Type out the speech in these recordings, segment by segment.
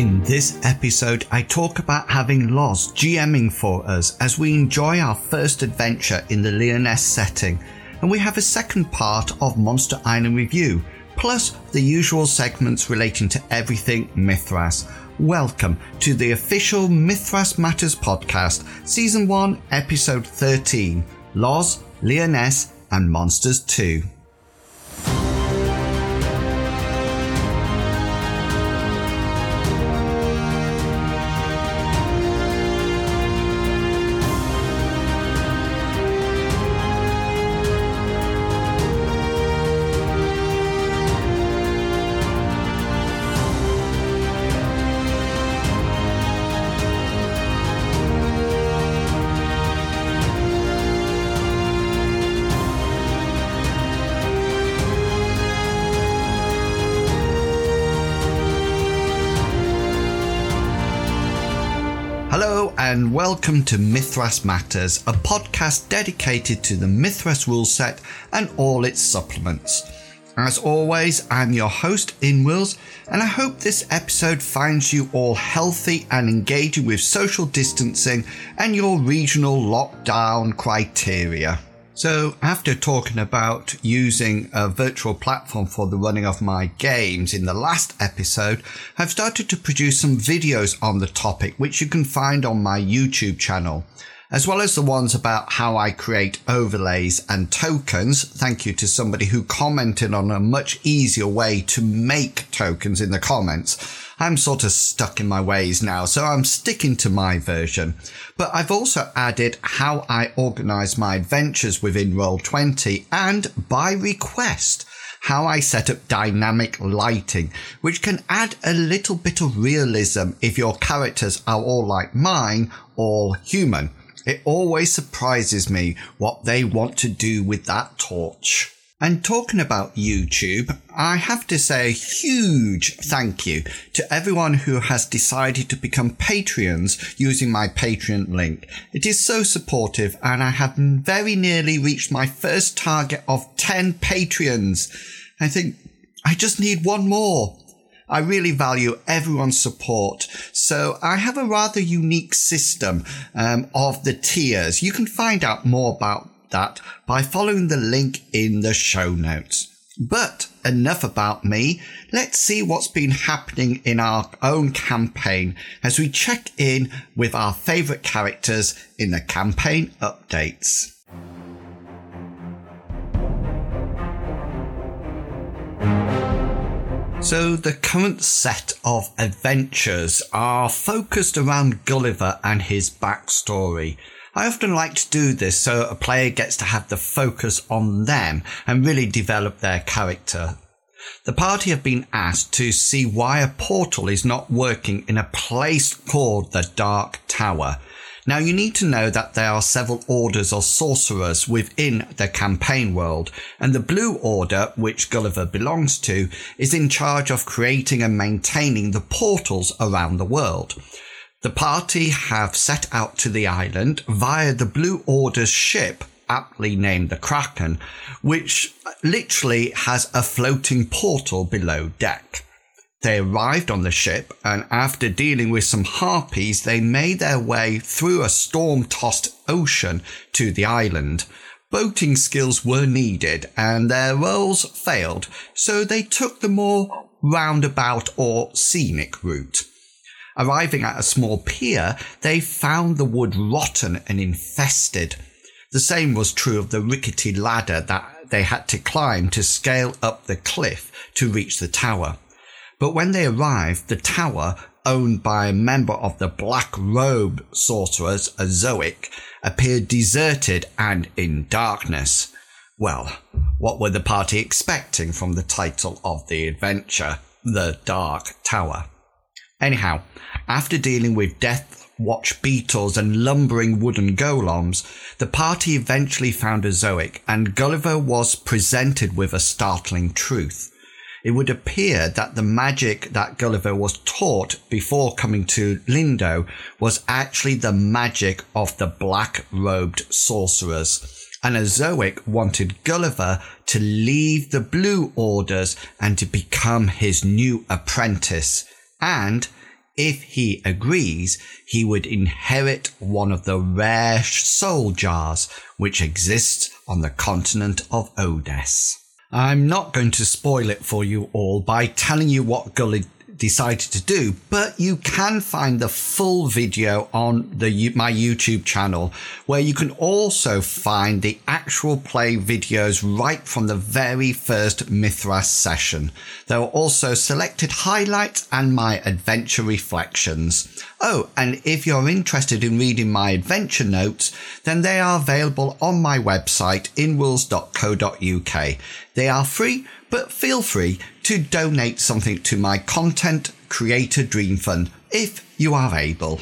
In this episode, I talk about having Loz GMing for us as we enjoy our first adventure in the Lyonesse setting, and we have a second part of Monster Island Review, plus the usual segments relating to everything Mythras. Welcome to the official Mythras Matters podcast, Season 1, Episode 13 Loz, Lyonesse, and Monsters 2. Hello and welcome to Mythras Matters, a podcast dedicated to the Mythras rule set and all its supplements. As always, I'm your host, Inwills, and I hope this episode finds you all healthy and engaging with social distancing and your regional lockdown criteria. So, after talking about using a virtual platform for the running of my games in the last episode, I've started to produce some videos on the topic, which you can find on my YouTube channel, as well as the ones about how I create overlays and tokens. Thank you to somebody who commented on a much easier way to make tokens in the comments. I'm sort of stuck in my ways now, so I'm sticking to my version. But I've also added how I organize my adventures within Roll20 and by request, how I set up dynamic lighting, which can add a little bit of realism if your characters are all like mine, all human. It always surprises me what they want to do with that torch. And talking about YouTube, I have to say a huge thank you to everyone who has decided to become Patreons using my Patreon link. It is so supportive and I have very nearly reached my first target of 10 Patreons. I think I just need one more. I really value everyone's support. So I have a rather unique system um, of the tiers. You can find out more about that by following the link in the show notes. But enough about me. Let's see what's been happening in our own campaign as we check in with our favourite characters in the campaign updates. So, the current set of adventures are focused around Gulliver and his backstory. I often like to do this so a player gets to have the focus on them and really develop their character. The party have been asked to see why a portal is not working in a place called the Dark Tower. Now you need to know that there are several orders of sorcerers within the campaign world, and the Blue Order, which Gulliver belongs to, is in charge of creating and maintaining the portals around the world. The party have set out to the island via the Blue Order's ship, aptly named the Kraken, which literally has a floating portal below deck. They arrived on the ship, and after dealing with some harpies, they made their way through a storm tossed ocean to the island. Boating skills were needed, and their rolls failed, so they took the more roundabout or scenic route. Arriving at a small pier, they found the wood rotten and infested. The same was true of the rickety ladder that they had to climb to scale up the cliff to reach the tower. But when they arrived, the tower, owned by a member of the Black Robe sorcerers, a Zoic, appeared deserted and in darkness. Well, what were the party expecting from the title of the adventure, The Dark Tower? Anyhow, after dealing with Death Watch beetles and lumbering wooden golems, the party eventually found a Zoic, and Gulliver was presented with a startling truth. It would appear that the magic that Gulliver was taught before coming to Lindo was actually the magic of the black robed sorcerers. And a Zoic wanted Gulliver to leave the Blue Orders and to become his new apprentice. And if he agrees, he would inherit one of the rare soul jars which exists on the continent of Odess. I'm not going to spoil it for you all by telling you what Gully decided to do, but you can find the full video on the my YouTube channel where you can also find the actual play videos right from the very first Mythras session. There are also selected highlights and my adventure reflections. Oh, and if you're interested in reading my adventure notes, then they are available on my website inwills.co.uk. They are free but feel free to donate something to my Content Creator Dream Fund if you are able.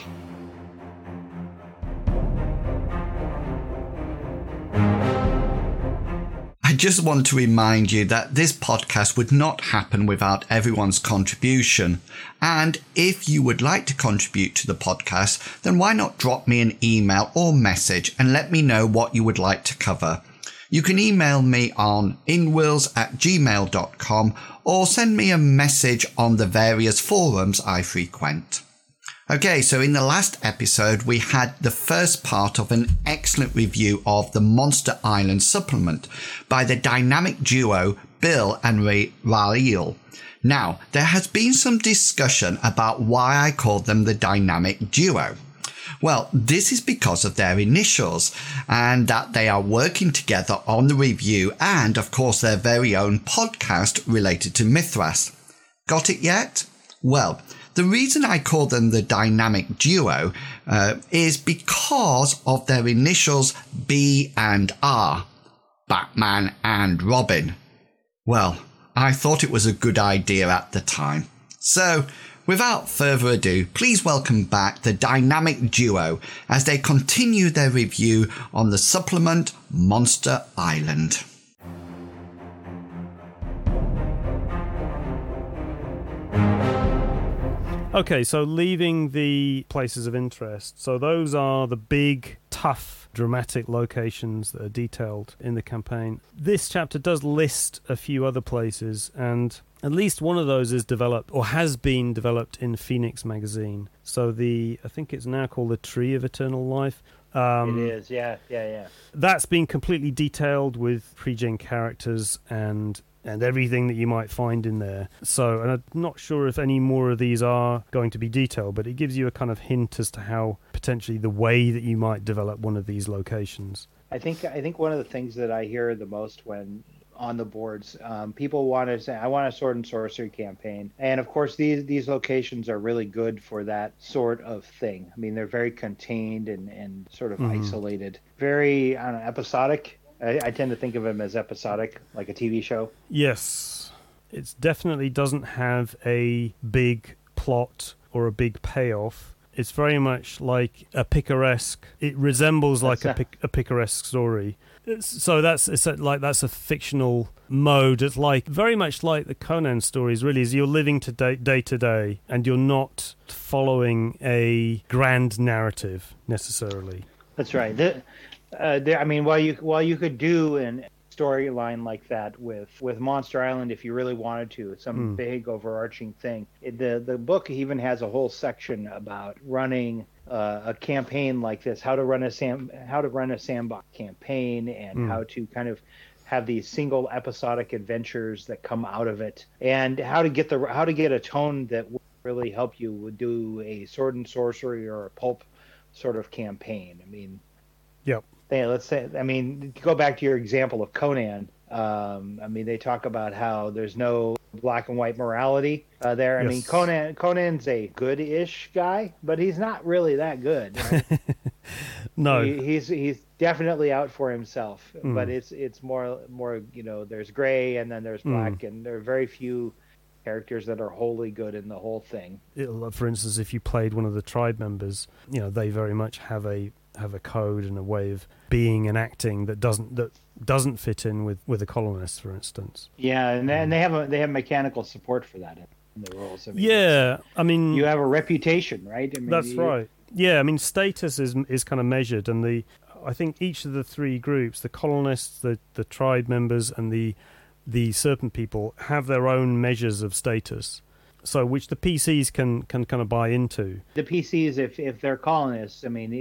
I just want to remind you that this podcast would not happen without everyone's contribution. And if you would like to contribute to the podcast, then why not drop me an email or message and let me know what you would like to cover. You can email me on inwills at gmail.com or send me a message on the various forums I frequent. Okay, so in the last episode, we had the first part of an excellent review of the Monster Island supplement by the dynamic duo Bill and Ray Rael. Now, there has been some discussion about why I called them the dynamic duo. Well, this is because of their initials and that they are working together on the review and, of course, their very own podcast related to Mythras. Got it yet? Well, the reason I call them the dynamic duo uh, is because of their initials B and R Batman and Robin. Well, I thought it was a good idea at the time. So, Without further ado, please welcome back the dynamic duo as they continue their review on the supplement Monster Island. Okay, so leaving the places of interest. So those are the big, tough, dramatic locations that are detailed in the campaign. This chapter does list a few other places, and at least one of those is developed or has been developed in Fenix magazine. So the I think it's now called the Tree of Eternal Life. Um, it is, yeah, yeah, yeah. That's been completely detailed with pre-gen characters and and everything that you might find in there. So, and I'm not sure if any more of these are going to be detailed, but it gives you a kind of hint as to how potentially the way that you might develop one of these locations. I think I think one of the things that I hear the most when on the boards. Um, people want to say, I want a sword and sorcery campaign. And of course, these, these locations are really good for that sort of thing. I mean, they're very contained and, and sort of mm-hmm. isolated, very know, episodic. I, I tend to think of them as episodic, like a TV show. Yes. It definitely doesn't have a big plot or a big payoff it's very much like a picaresque. It resembles like a, pic, a picaresque story, so that's it's like that's a fictional mode. It's like very much like the Conan stories. Really, is you're living to day, day to day, and you're not following a grand narrative necessarily. That's right. The, uh, I mean, while you while you could do an storyline like that with with Monster Island if you really wanted to, some mm. big overarching thing. It, the the book even has a whole section about running uh, a campaign like this, how to run a sam how to run a sandbox campaign, and mm. how to kind of have these single episodic adventures that come out of it, and how to get the how to get a tone that will really help you do a sword and sorcery or a pulp sort of campaign. I mean, yep. They, let's say, I mean, go back to your example of Conan. Um, I mean, they talk about how there's no black and white morality uh, there. I yes. mean, Conan Conan's a good-ish guy, but he's not really that good. Right? no, he, he's he's definitely out for himself. Mm. But it's it's more more you know, there's gray and then there's hmm. black, mm. and there are very few characters that are wholly good in the whole thing. It'll, for instance, if you played one of the tribe members, you know, they very much have a have a code and a way of being and acting that doesn't that doesn't fit in with with the colonists, for instance. Yeah, and, and they mm. have a, they have mechanical support for that in the rules. I mean, yeah, I mean, you have a reputation, right? I mean, that's you, right. Yeah, I mean, status is is kind of measured, and the I think each of the three groups, the colonists, the the tribe members, and the the serpent people, have their own measures of status. So which the PCs can can kind of buy into. The PCs, if if they're colonists, I mean,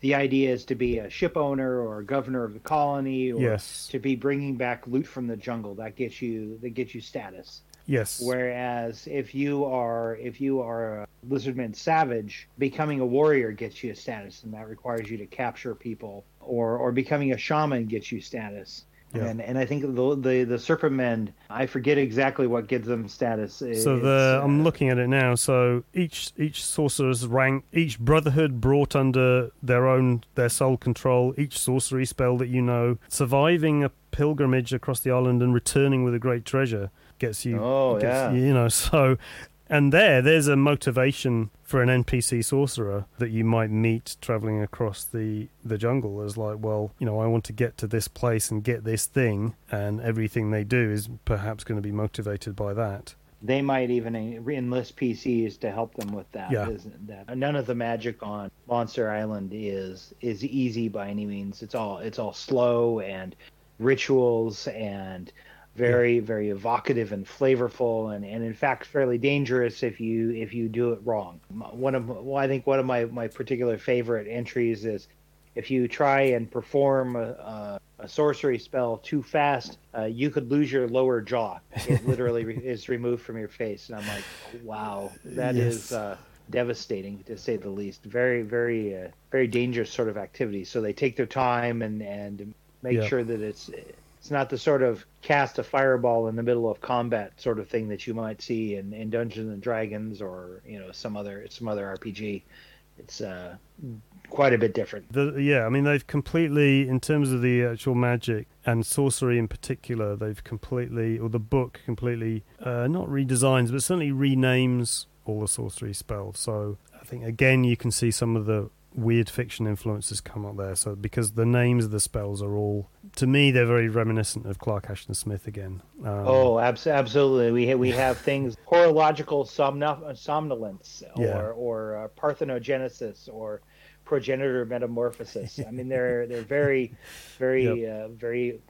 the, idea is to be a ship owner or a governor of the colony, or yes. to be bringing back loot from the jungle. That gets you that gets you status. Yes. Whereas if you are if you are a lizardman savage, becoming a warrior gets you a status, and that requires you to capture people, or or becoming a shaman gets you status. Yeah. And and I think the the the serpent men, I forget exactly what gives them status. So the uh, I'm looking at it now. So each each sorcerer's rank, each brotherhood brought under their own their sole control, each sorcery spell that you know, surviving a pilgrimage across the island and returning with a great treasure gets you. Oh gets, yeah. You know so. And there, there's a motivation for an NPC sorcerer that you might meet traveling across the, the jungle as like, well, you know, I want to get to this place and get this thing, and everything they do is perhaps going to be motivated by that. They might even enlist PCs to help them with that. Yeah. That none of the magic on Monster Island is is easy by any means. It's all it's all slow and rituals and very yeah. very evocative and flavorful and, and in fact fairly dangerous if you if you do it wrong one of well, i think one of my my particular favorite entries is if you try and perform a, a, sorcery spell too fast uh, you could lose your lower jaw it literally re- is removed from your face and i'm like wow that yes. is uh, devastating to say the least very very uh, very dangerous sort of activity so they take their time and and make yeah. sure that it's it's not the sort of cast a fireball in the middle of combat sort of thing that you might see in, in Dungeons and Dragons or you know some other some other RPG. It's uh, quite a bit different. The, yeah, I mean they've completely, in terms of the actual magic and sorcery in particular, they've completely, or the book completely, uh, not redesigns, but certainly renames all the sorcery spells. So I think again you can see some of the weird fiction influences come up there. So because the names of the spells are all, to me, they're very reminiscent of Clark Ashton Smith again. Um, oh, abs- absolutely. We ha- we have things horological somno- somnolence or yeah. or uh, parthenogenesis or progenitor metamorphosis. I mean, they're they're very, very, yep. uh, very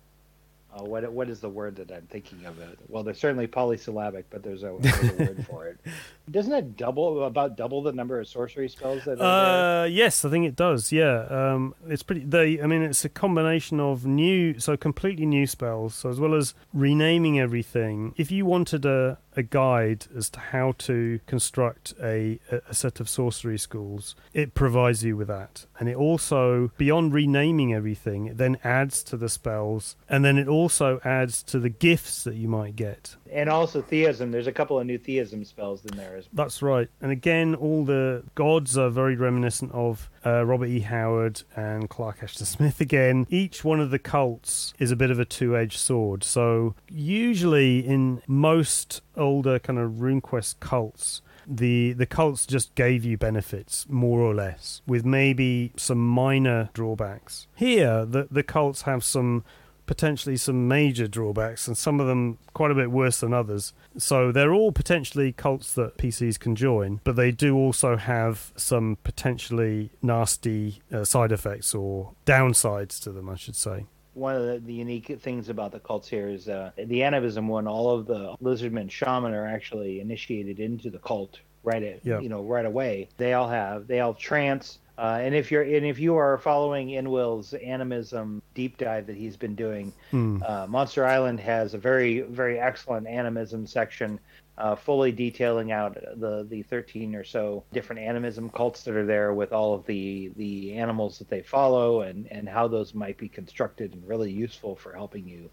uh, what what is the word that I'm thinking of? It well, they're certainly polysyllabic, but there's a, there's a word for it. Doesn't it double about double the number of sorcery spells that? Uh, yes, I think it does. Yeah, um, it's pretty. They, I mean, it's a combination of new, so completely new spells, so as well as renaming everything. If you wanted a a guide as to how to construct a, a set of sorcery schools. It provides you with that. And it also, beyond renaming everything, it then adds to the spells and then it also adds to the gifts that you might get. And also theism. There's a couple of new theism spells in there as well. That's right. And again, all the gods are very reminiscent of uh, Robert E. Howard and Clark Ashton Smith again. Each one of the cults is a bit of a two edged sword. So, usually in most older kind of RuneQuest cults, the the cults just gave you benefits more or less with maybe some minor drawbacks here the the cults have some potentially some major drawbacks and some of them quite a bit worse than others so they're all potentially cults that pcs can join but they do also have some potentially nasty uh, side effects or downsides to them i should say one of the, unique things about the cults here is uh, the animism one. All of the lizardmen shaman are actually initiated into the cult right at, you know right away. They all have they all trance. Uh, and if you're and if you are following Inwill's animism deep dive that he's been doing, hmm. uh, Monster Island has a very very excellent animism section uh, fully detailing out the the 13 or so different animism cults that are there with all of the the animals that they follow and and how those might be constructed and really useful for helping you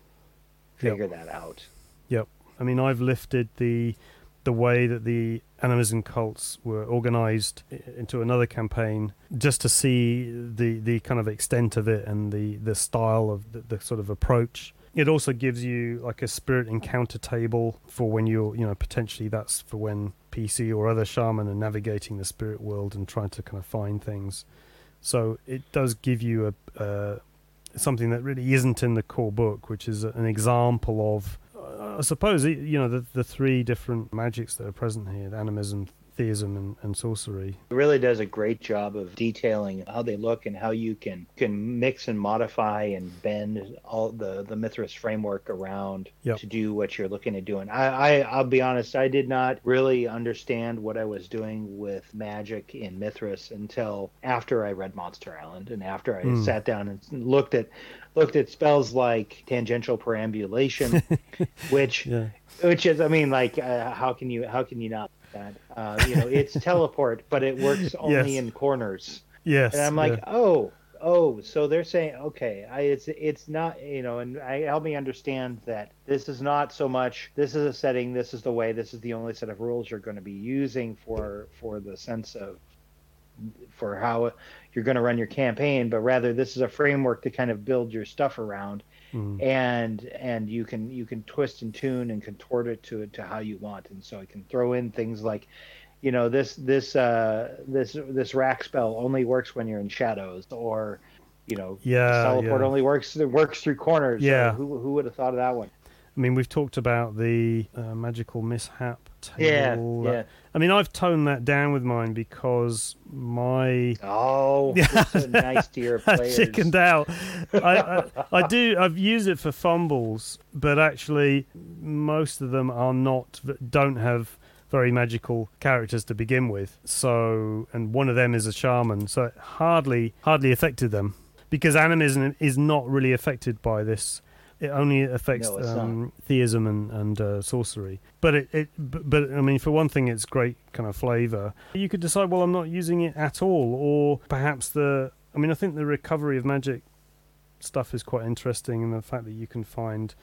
figure yep. that out. Yep. I mean, I've lifted the the way that the animism cults were organized into another campaign just to see the the kind of extent of it and the the style of the, the sort of approach it also gives you like a spirit encounter table for when you're, you know, potentially that's for when PC or other shaman are navigating the spirit world and trying to kind of find things. So it does give you a uh, something that really isn't in the core book, which is an example of, I suppose, you know, the, the three different magics that are present here: animism, theism and, and sorcery. It really does a great job of detailing how they look and how you can can mix and modify and bend all the the Mythras framework around Yep. to do what you're looking at doing. I, I I'll be honest, I did not really understand what I was doing with magic in Mythras until after I read Monster Island and after I Hmm. sat down and looked at looked at spells like tangential perambulation, which Yeah. which is i mean like uh, how can you how can you not that uh, you know it's teleport but it works only Yes. in corners Yes. and i'm like yeah. oh oh so they're saying okay I, it's it's not you know and I, help me understand that this is not so much this is a setting this is the way this is the only set of rules you're going to be using for for the sense of for how you're going to run your campaign but rather this is a framework to kind of build your stuff around Mm. and and you can you can twist and tune and contort it to to how you want and so i can throw in things like you know this this uh this this rack spell only works when you're in shadows or you know Yeah, teleport yeah. only works it works through corners Yeah. So who, who would have thought of that one I mean, we've talked about the uh, magical mishap table. yeah yeah I mean, I've toned that down with mine because my oh so nice to your players chickened out. I, I, I do. I've used it for fumbles, but actually, most of them are not. Don't have very magical characters to begin with. So, and one of them is a shaman. So, it hardly hardly affected them because animism is not really affected by this. It only affects No, um, theism and, and uh, sorcery. But it, it, but, but I mean, for one thing, it's great kind of flavor. You could decide, well, I'm not using it at all, or perhaps the. I mean, I think the recovery of magic stuff is quite interesting, and the fact that you can find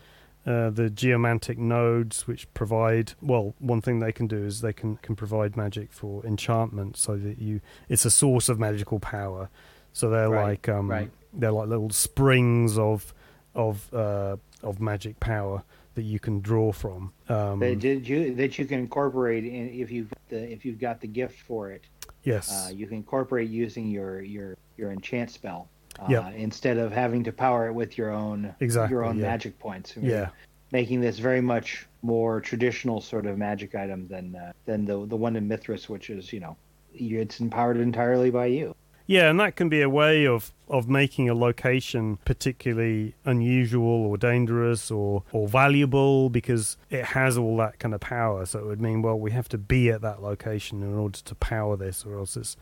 uh, the geomantic nodes, which provide well, one thing they can do is they can can provide magic for enchantment, so that you it's a source of magical power. So they're Right, like um, right. they're like little springs of of uh, of magic power that you can draw from. Um, that, did you, that you can incorporate in, if you've got the if you've got the gift for it yes, uh, you can incorporate using your your your enchant spell uh, Yeah. instead of having to power it with your own Exactly, your own yeah. magic points. yeah, making this very much more traditional sort of magic item than uh, than the the one in Mythras, which is you know it's empowered entirely by you. Yeah, and that can be a way of, of making a location particularly unusual or dangerous or, or valuable because it has all that kind of power. So it would mean, well, we have to be at that location in order to power this, or else it's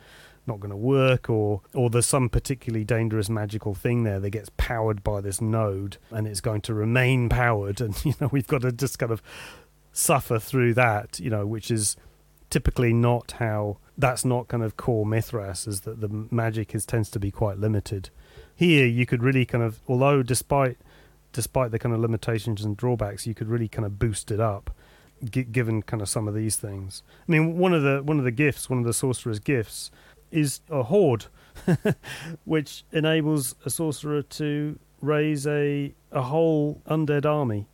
not going to work, or or there's some particularly dangerous magical thing there that gets powered by this node and it's going to remain powered, and you know we've got to just kind of suffer through that, you know, which is typically not how that's not kind of core Mythras is that the magic is tends to be quite limited. Here you could really kind of although despite despite the kind of limitations and drawbacks you could really kind of boost it up gi- given kind of some of these things. I mean one of the one of the gifts, one of the sorcerer's gifts is a horde which enables a sorcerer to raise a a whole undead army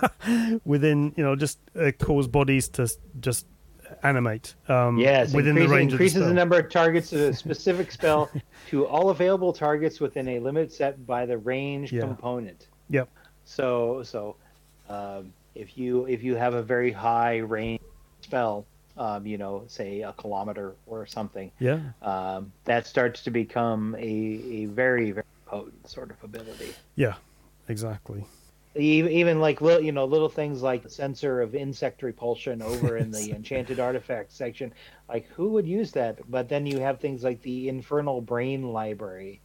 within you know just uh, cause bodies to just animate um, Yes, within the range increases of the, the, number of targets of a specific spell to all available targets within a limit set by the range Yeah. component. Yep. So so um, if you if you have a very high range spell, um, you know, say a kilometer or something, Yeah, um, that starts to become a, a very very potent sort of ability. yeah, exactly. Even, even like little you know little things like the censer of insect repulsion over in the enchanted artifact section like who would use that? But then you have things like the infernal brain library.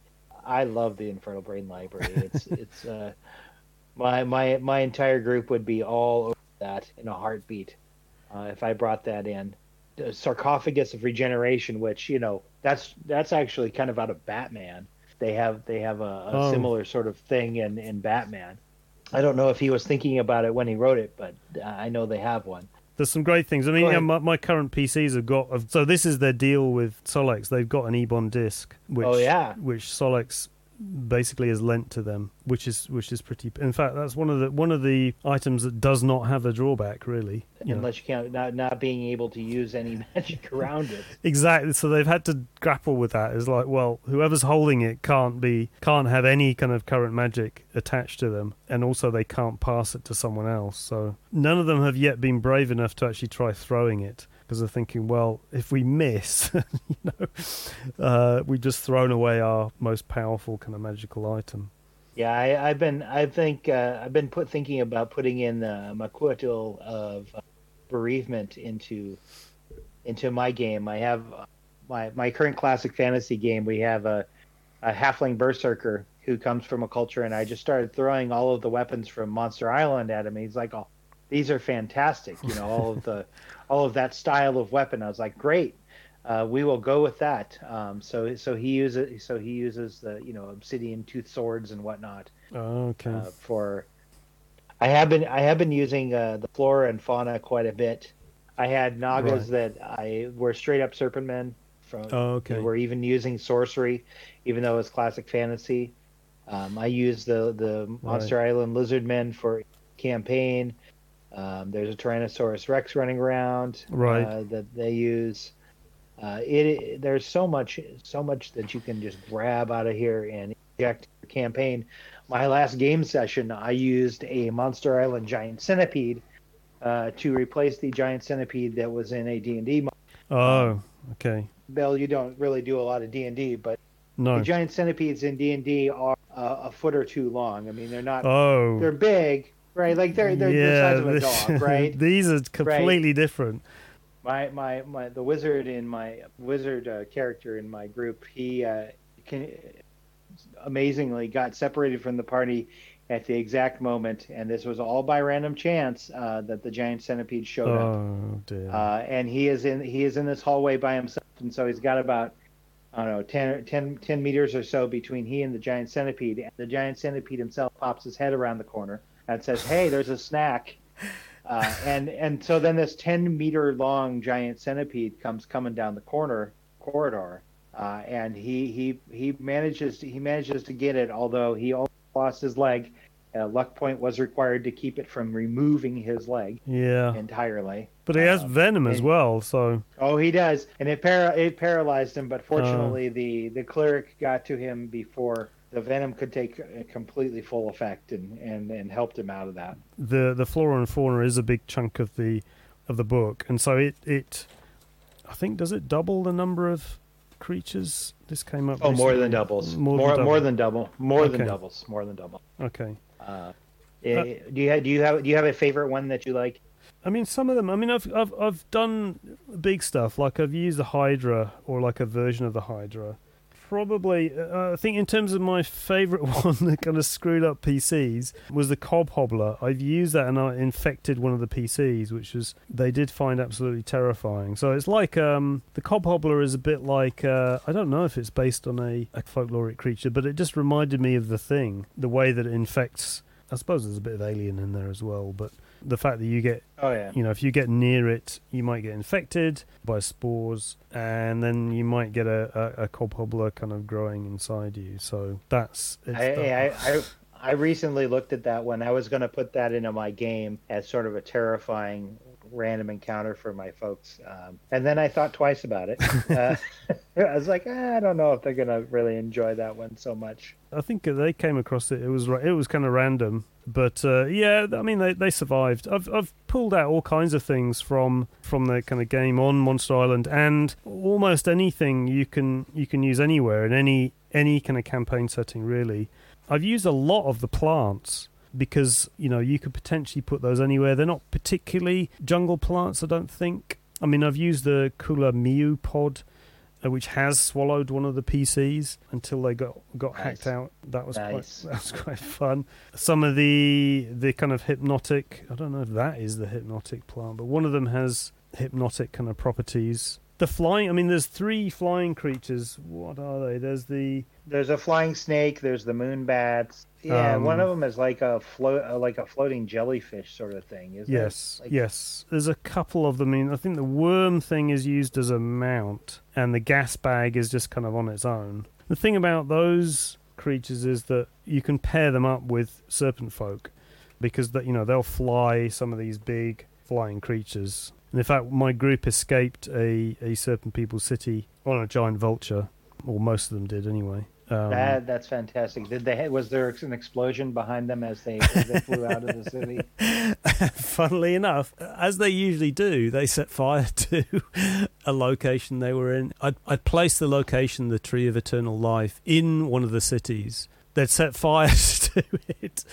I love the infernal brain library. It's it's uh my my my entire group would be all over that in a heartbeat uh, if i brought that in. The sarcophagus of regeneration which you know that's that's actually kind of out of batman. They have they have a, a Oh. similar sort of thing in in batman I don't know if he was thinking about it when he wrote it, but uh, I know they have one. There's some great things. I mean, yeah, my, my current PCs have got. So this is their deal with Solex. They've got an Ebon disc, which Oh, yeah. which Solex basically is lent to them, which is which is pretty. In fact, that's one of the one of the items that does not have a drawback, really. You know. Unless you count not not being able to use any magic around it. Exactly. So they've had to grapple with that. It's like, well, whoever's holding it can't be can't have any kind of current magic attached to them, and also they can't pass it to someone else. So none of them have yet been brave enough to actually try throwing it. Because they're thinking, well, if we miss, you know, uh, we've just thrown away our most powerful kind of magical item. Yeah, I, have been, I think, uh, I've been put thinking about putting in the Macuahuitl of uh, bereavement into into my game. I have my my current classic fantasy game. We have a a halfling berserker who comes from a culture, and I just started throwing all of the weapons from Monster Island at him. He's like, "Oh, these are fantastic!" You know, all of the all of that style of weapon. I was like, "Great, uh, we will go with that." Um, so so he uses so he uses the you know obsidian tooth swords and whatnot. Oh, okay. Uh, for I have been I have been using uh, the flora and fauna quite a bit. I had nagas right. that I were straight up serpent men. From, oh, okay. We're even using sorcery, even though it's classic fantasy. Um, I use the the Monster right. Island lizard men for campaign. Um, there's a Tyrannosaurus Rex running around right. uh, that they use. Uh, it there's so much so much that you can just grab out of here and inject your campaign. My last game session, I used a Monster Island giant centipede uh, to replace the giant centipede that was in a D&D. Oh, okay. Bill, you don't really do a lot of D&D, but no. the giant centipedes in D&D are uh, a foot or two long. I mean, they're not. Oh. They're big, right? Like they're they're yeah, the size of a dog, right? These are completely right? different. My, my my the wizard in my wizard uh, character in my group, he uh, can amazingly got separated from the party at the exact moment, and this was all by random chance uh, that the giant centipede showed oh, up. Dear. Uh, and he is in he is in this hallway by himself, and so he's got about I don't know 10, 10, 10 meters or so between he and the giant centipede. And the giant centipede himself pops his head around the corner and says, "Hey, there's a snack." Uh, and and so then this ten meter long giant centipede comes coming down the corner corridor, uh, and he he he manages to, he manages to get it, although he lost his leg. Uh, luck point was required to keep it from removing his leg. Yeah. Entirely. But he has um, venom as well, so. Oh, he does, and it para- it paralyzed him. But fortunately, uh, the the cleric got to him before the venom could take a completely full effect, and, and, and helped him out of that. The the flora and fauna is a big chunk of the of the book, and so it it, I think, does it double the number of creatures? This came up. Oh, recently. more than doubles. More more than double. More than double. More okay. than doubles. More than double. Okay. Uh, uh, do you have, do you have do you have a favorite one that you like? I mean, some of them. I mean, I've I've I've done big stuff. Like I've used the Hydra or like a version of the Hydra probably, uh, I think, in terms of my favourite one that kind of screwed up PCs was the Cobhobbler. I've used that and I infected one of the PCs, which was they did find absolutely terrifying. So it's like um, the Cobhobbler is a bit like uh, I don't know if it's based on a, a folkloric creature, but it just reminded me of the thing, the way that it infects. I suppose there's a bit of alien in there as well, but the fact that you get oh yeah. you know if you get near it you might get infected by spores and then you might get a, a, a kind of growing inside you. So that's I, I, I, I recently looked at that one. I was going to put that into my game as sort of a terrifying random encounter for my folks. Um, and then I thought twice about it. Uh, I was like, eh, I don't know if they're gonna really enjoy that one so much. I think they came across it. It was it was kind of random, but uh, yeah, I mean they, they survived. I've I've pulled out all kinds of things from from the kind of game on Monster Island, and almost anything you can you can use anywhere in any any kind of campaign setting. Really, I've used a lot of the plants because you know you could potentially put those anywhere. They're not particularly jungle plants, I don't think. I mean, I've used the Kula Miu pod, uh, which has swallowed one of the PCs until they got got nice. hacked out. That was nice. quite that was quite fun. Some of the the kind of hypnotic. I don't know if that is the hypnotic plant, but one of them has hypnotic kind of properties. The flying. I mean, there's three flying creatures. What are they? There's the there's a flying snake. There's the moon bats. Yeah, um, one of them is like a float, uh, like a floating jellyfish sort of thing. Isn't it? yes, like... yes. There's a couple of them. I mean, I think the worm thing is used as a mount, and the gas bag is just kind of on its own. The thing about those creatures is that you can pair them up with serpent folk, because that you know they'll fly some of these big flying creatures. And in fact, my group escaped a, a serpent people city on a giant vulture, or most of them did anyway Um, that that's fantastic. Did they was there an explosion behind them as they, as they flew out of the city? funnily enough, as they usually do, they set fire to a location they were in. I'd, I'd placed the location, the Tree of Eternal Life, in one of the cities. They'd set fire to it.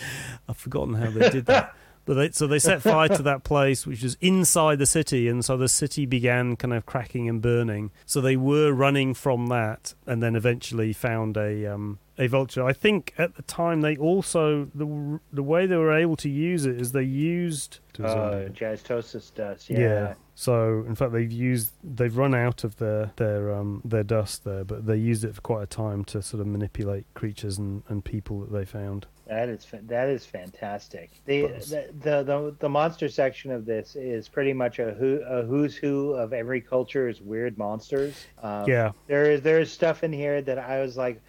I've forgotten how they did that. But they, so they set fire to that place, which was inside the city, and so the city began kind of cracking and burning. So they were running from that, and then eventually found a um, a vulture. I think at the time they also the the way they were able to use it is they used uh, Tosis dust. Yeah. yeah. So in fact they've used they've run out of their their um their dust there, but they used it for quite a time to sort of manipulate creatures and, and people that they found. That is that is fantastic. The, the, the the the monster section of this is pretty much a who a who's who of every culture's weird monsters. Um, yeah, there is there is stuff in here that I was like,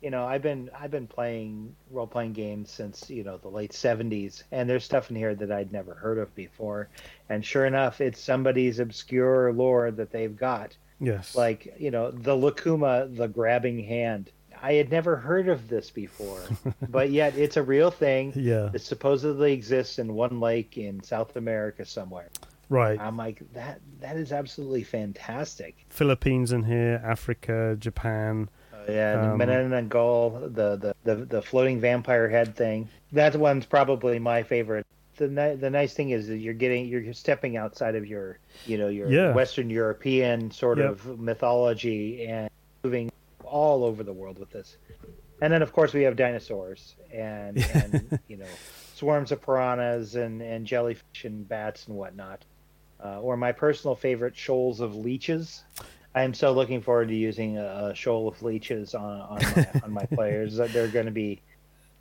you know, I've been I've been playing role playing games since you know the late '70s, and there's stuff in here that I'd never heard of before, and sure enough, it's somebody's obscure lore that they've got. Yes, like you know the Lakuma, the grabbing hand I had never heard of this before, but yet it's a real thing. Yeah, it supposedly exists in one lake in South America somewhere. Right. I'm like that. That is absolutely fantastic. Philippines in here, Africa, Japan. Uh, yeah, um, the, the the the floating vampire head thing. That one's probably my favorite. The ni- the nice thing is that you're getting you're stepping outside of your you know your yeah. Western European sort yep. of mythology and moving all over the world with this. And then, of course, we have dinosaurs and, and you know, swarms of piranhas and, and jellyfish and bats and whatnot. Uh, or my personal favorite, shoals of leeches. I am so looking forward to using a, a shoal of leeches on on my, on my players. They're going to be,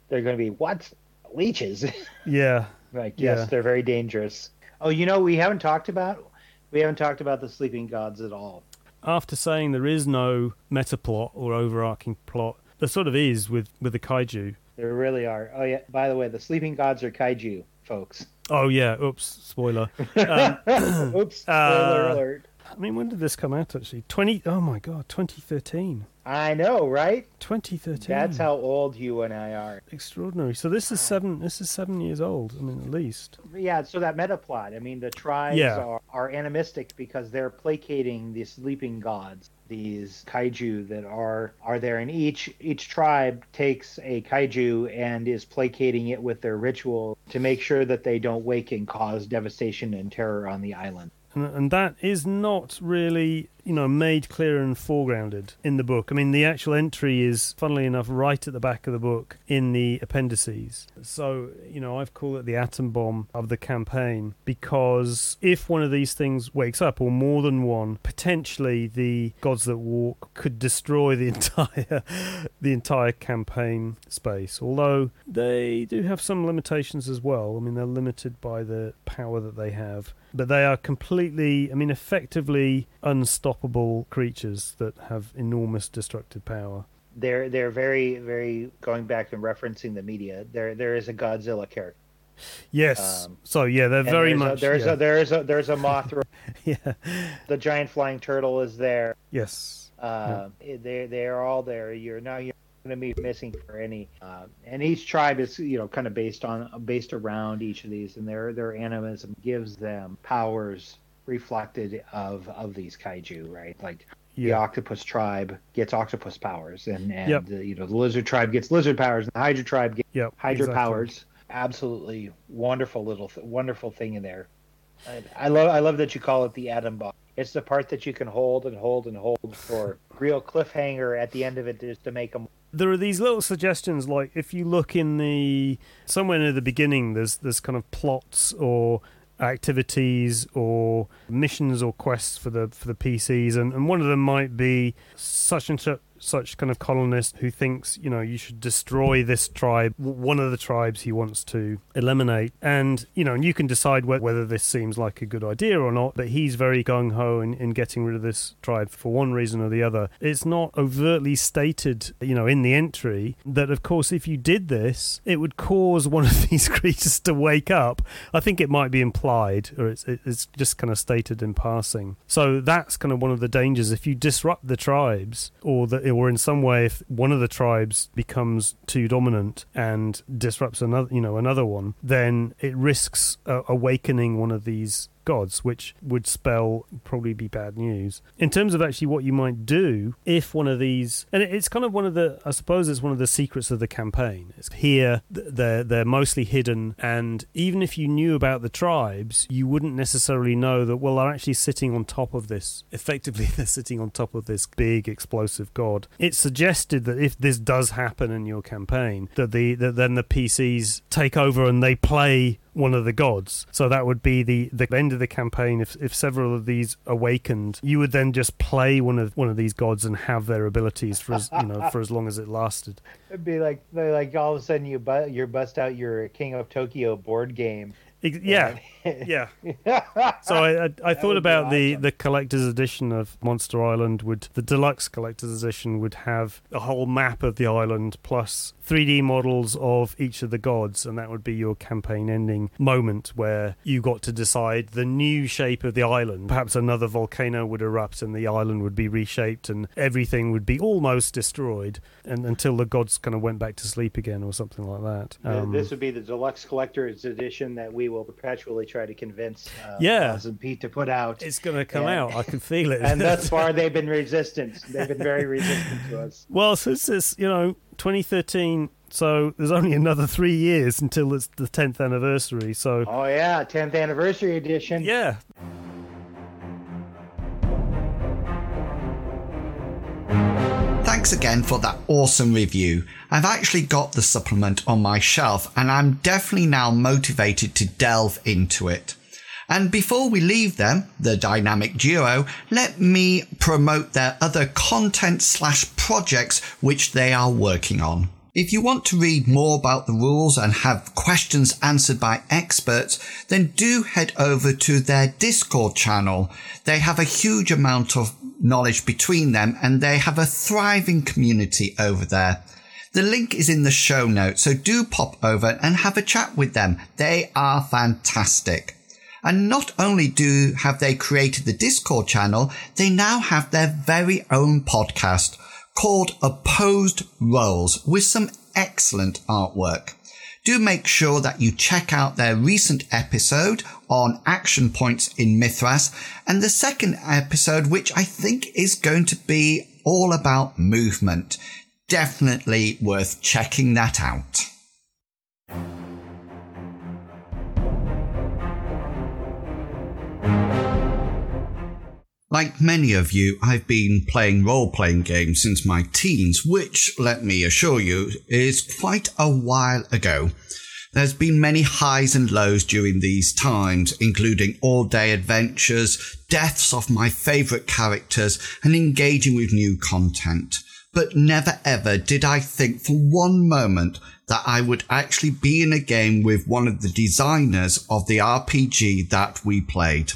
they're going to be what leeches? Yeah. like yes, yeah. they're very dangerous. Oh, you know, we haven't talked about we haven't talked about the sleeping gods at all after saying there is no meta plot or overarching plot, there sort of is with, with the kaiju. There really are. Oh yeah. By the way, the sleeping gods are kaiju, folks. Oh yeah. Oops. Spoiler. Um, Oops. Spoiler uh, alert. I mean, when did this come out? Actually, twenty. Oh my god, twenty thirteen. I know, right? 2013. That's how old you and I are. Extraordinary. So this is seven. This is seven years old. I mean, at least. Yeah. So that meta plot. I mean, the tribes yeah. are, are animistic because they're placating the sleeping gods, these kaiju that are are there, and each each tribe takes a kaiju and is placating it with their ritual to make sure that they don't wake and cause devastation and terror on the island and, and that is not really you know made clear and foregrounded in the book. I mean, the actual entry is, funnily enough, right at the back of the book in the appendices. So you know, I've called it the atom bomb of the campaign because if one of these things wakes up, or more than one, potentially the gods that walk could destroy the entire the entire campaign space. Although they do have some limitations as well. I mean, they're limited by the power that they have but they are completely, I mean, effectively unstoppable creatures that have enormous destructive power. They're they're very very going back and referencing the media. There there is a Godzilla character. Yes. Um, so yeah, they're very there's much. A, there's yeah. a there's a there's a Mothra. yeah. The giant flying turtle is there. Yes. Uh, yeah. They they are all there. You're now you're going to be missing for any. Uh, and each tribe is, you know, kind of based on based around each of these, and their their animism gives them powers reflected of of these kaiju, right? Like yeah. the octopus tribe gets octopus powers, and and yep. the, you know the lizard tribe gets lizard powers, and the hydra tribe gets yep, hydra exactly. powers. Absolutely wonderful little th- wonderful thing in there. I, I love I love that you call it the atom bomb. It's the part that you can hold and hold and hold for real cliffhanger at the end of it, just to make them there are these little suggestions like if you look in the somewhere near the beginning there's there's kind of plots or activities or missions or quests for the for the PCs and, and one of them might be such and such such kind of colonist who thinks, you know, you should destroy this tribe, one of the tribes he wants to eliminate. And, you know, and you can decide wh- whether this seems like a good idea or not, but he's very gung ho in, in getting rid of this tribe for one reason or the other. It's not overtly stated, you know, in the entry that, of course, if you did this, it would cause one of these creatures to wake up. I think it might be implied, or it's, it's just kind of stated in passing. So that's kind of one of the dangers. If you disrupt the tribes or the or in some way, if one of the tribes becomes too dominant and disrupts another, you know, another one, then it risks uh, awakening one of these gods, which would spell probably be bad news. In terms of actually what you might do if one of these, and it's kind of one of the, I suppose it's one of the secrets of the campaign. It's here they're they're mostly hidden, and even if you knew about the tribes, you wouldn't necessarily know that. Well, they're actually sitting on top of this. Effectively, they're sitting on top of this big explosive god. It's suggested that if this does happen in your campaign, that the that then the PCs take over and they play one of the gods. So that would be the, the end of the campaign. If, if several of these awakened, you would then just play one of one of these gods and have their abilities for as you know for as long as it lasted. It'd be like like all of a sudden you bu- you bust out your King of Tokyo board game yeah, yeah. So I I, I thought about awesome. the the collector's edition of Monster Island would the deluxe collector's edition would have a whole map of the island plus 3D models of each of the gods, and that would be your campaign ending moment where you got to decide the new shape of the island. Perhaps another volcano would erupt and the island would be reshaped and everything would be almost destroyed and until the gods kind of went back to sleep again or something like that. Um, this would be the deluxe collector's edition that we will perpetually try to convince uh, yeah. and Pete to put out. It's going to come and, out. I can feel it. and thus far, they've been resistant. They've been very resistant to us. Well, since it's you know 2013 so there's only another three years until it's the 10th anniversary. So oh yeah, 10th anniversary edition. Yeah. Thanks again for that awesome review. I've actually got the supplement on my shelf and I'm definitely now motivated to delve into it. And before we leave them, the Dynamic Duo, let me promote their other content slash projects which they are working on. If you want to read more about the rules and have questions answered by experts, then do head over to their Discord channel. They have a huge amount of knowledge between them and they have a thriving community over there. The link is in the show notes, so do pop over and have a chat with them. They are fantastic. And not only do have they created the Discord channel, they now have their very own podcast called Opposed Rolls with some excellent artwork. Do make sure that you check out their recent episode on action points in Mythras and the second episode, which I think is going to be all about movement. Definitely worth checking that out. Like many of you, I've been playing role playing games since my teens, which, let me assure you, is quite a while ago. There's been many highs and lows during these times, including all day adventures, deaths of my favourite characters, and engaging with new content. But never ever did I think for one moment that I would actually be in a game with one of the designers of the RPG that we played.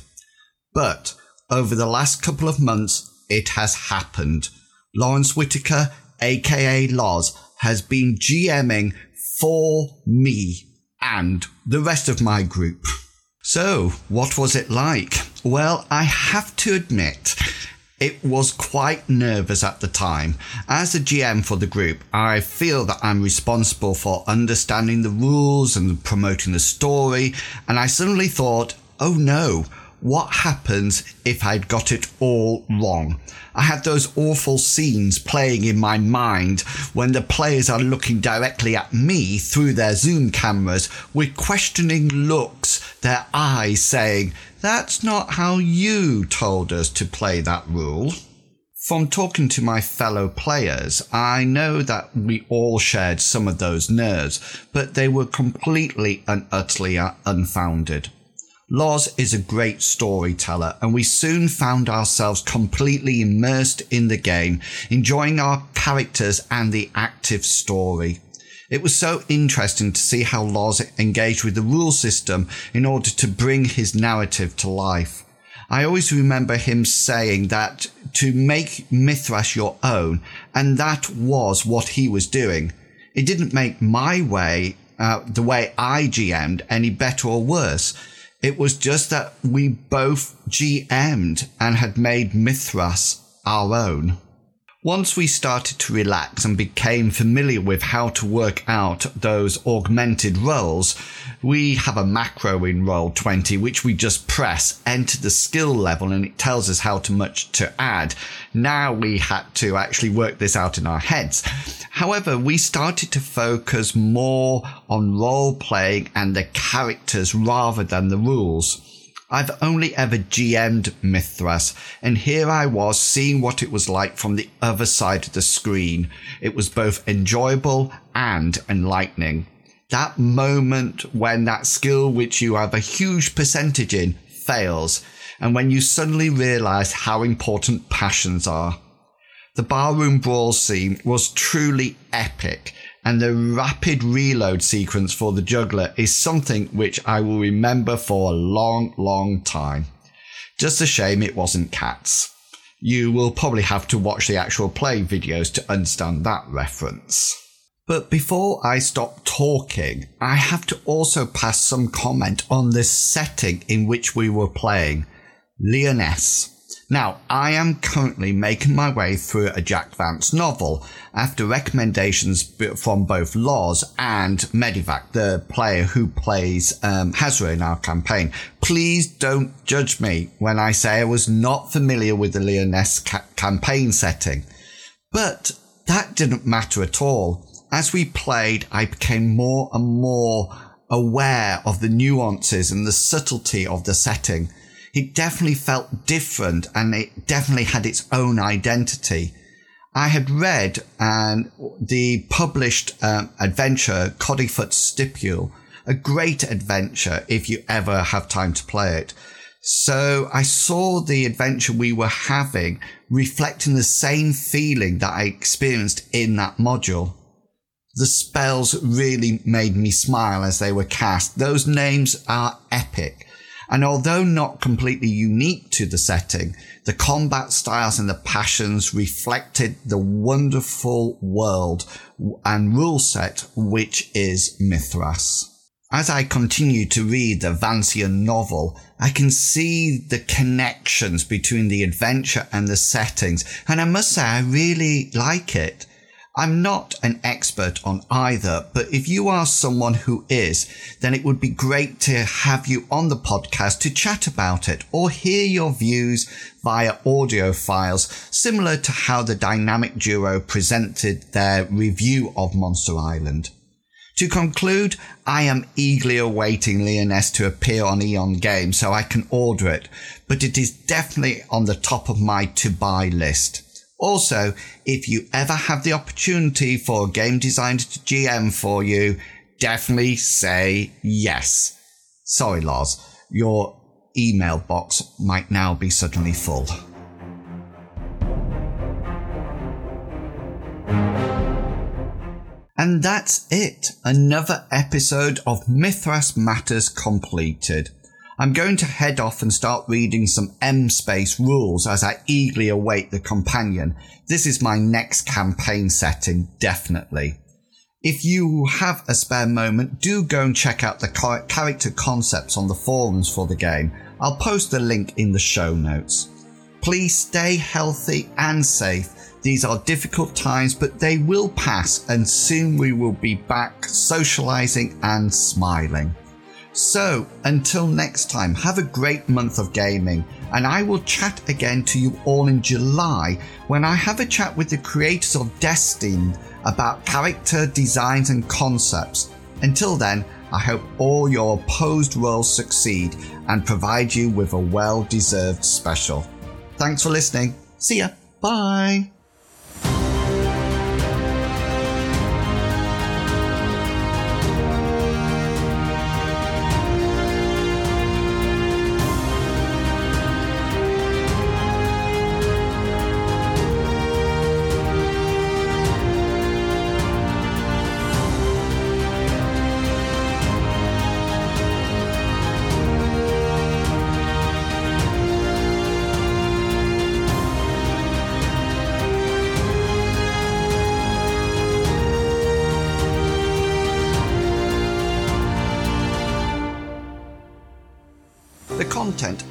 But over the last couple of months, it has happened. Lawrence Whitaker, aka Loz, has been GMing for me and the rest of my group. So, what was it like? Well, I have to admit, it was quite nervous at the time. As a GM for the group, I feel that I'm responsible for understanding the rules and promoting the story, and I suddenly thought, oh no, what happens if I'd got it all wrong. I had those awful scenes playing in my mind when the players are looking directly at me through their Zoom cameras with questioning looks, their eyes saying, That's not how you told us to play that rule. From talking to my fellow players, I know that we all shared some of those nerves, but they were completely and utterly unfounded. Loz is a great storyteller, and we soon found ourselves completely immersed in the game, enjoying our characters and the active story. It was so interesting to see how Loz engaged with the rule system in order to bring his narrative to life. I always remember him saying that to make Mythras your own, and that was what he was doing. It didn't make my way, uh, the way I GM'd, any better or worse it was just that we both GM'd and had made Mythras our own. Once we started to relax and became familiar with how to work out those augmented rolls, we have a macro in Roll20 which we just press, enter the skill level, and it tells us how to much to add. Now we had to actually work this out in our heads. However, we started to focus more on role playing and the characters rather than the rules. I've only ever GM'd Mythras, and here I was seeing what it was like from the other side of the screen. It was both enjoyable and enlightening. That moment when that skill which you have a huge percentage in fails, and when you suddenly realize how important passions are. The barroom brawl scene was truly epic, and the rapid reload sequence for the juggler is something which I will remember for a long, long time. Just a shame it wasn't cats. You will probably have to watch the actual play videos to understand that reference. But before I stop talking, I have to also pass some comment on the setting in which we were playing. Lyonesse. Now, I am currently making my way through a Jack Vance novel after recommendations from both Loz and Medivac, the player who plays um, Hazra in our campaign. Please don't judge me when I say I was not familiar with the Lyonesse ca- campaign setting. But that didn't matter at all. As we played, I became more and more aware of the nuances and the subtlety of the setting it definitely felt different and it definitely had its own identity. I had read and the published um, adventure Coddyfoot's Stipule, a great adventure if you ever have time to play it. So I saw the adventure we were having reflecting the same feeling that I experienced in that module. The spells really made me smile as they were cast. Those names are epic. And although not completely unique to the setting, the combat styles and the passions reflected the wonderful world and rule set which is Mythras. As I continue to read the Vancian novel, I can see the connections between the adventure and the settings, and I must say I really like it. I'm not an expert on either, but if you are someone who is, then it would be great to have you on the podcast to chat about it or hear your views via audio files, similar to how the dynamic duo presented their review of Monster Island. To conclude, I am eagerly awaiting Lyonesse to appear on Eon Games so I can order it, but it is definitely on the top of my to buy list. Also, if you ever have the opportunity for a game designed to GM for you, definitely say yes. Sorry, Loz, your email box might now be suddenly full. And that's it. Another episode of Mythras Matters completed. I'm going to head off and start reading some M space rules as I eagerly await the companion. This is my next campaign setting, definitely. If you have a spare moment, do go and check out the character concepts on the forums for the game. I'll post the link in the show notes. Please stay healthy and safe. These are difficult times, but they will pass, and soon we will be back socializing and smiling. So, until next time, have a great month of gaming, and I will chat again to you all in July when I have a chat with the creators of Destined about character designs and concepts. Until then, I hope all your opposed rolls succeed and provide you with a well deserved special. Thanks for listening. See ya. Bye.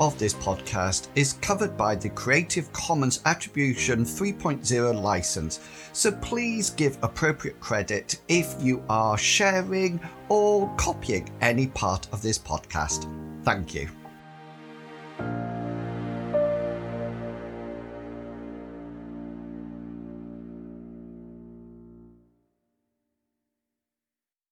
Of this podcast is covered by the Creative Commons Attribution 3.0 license, so please give appropriate credit if you are sharing or copying any part of this podcast. Thank you.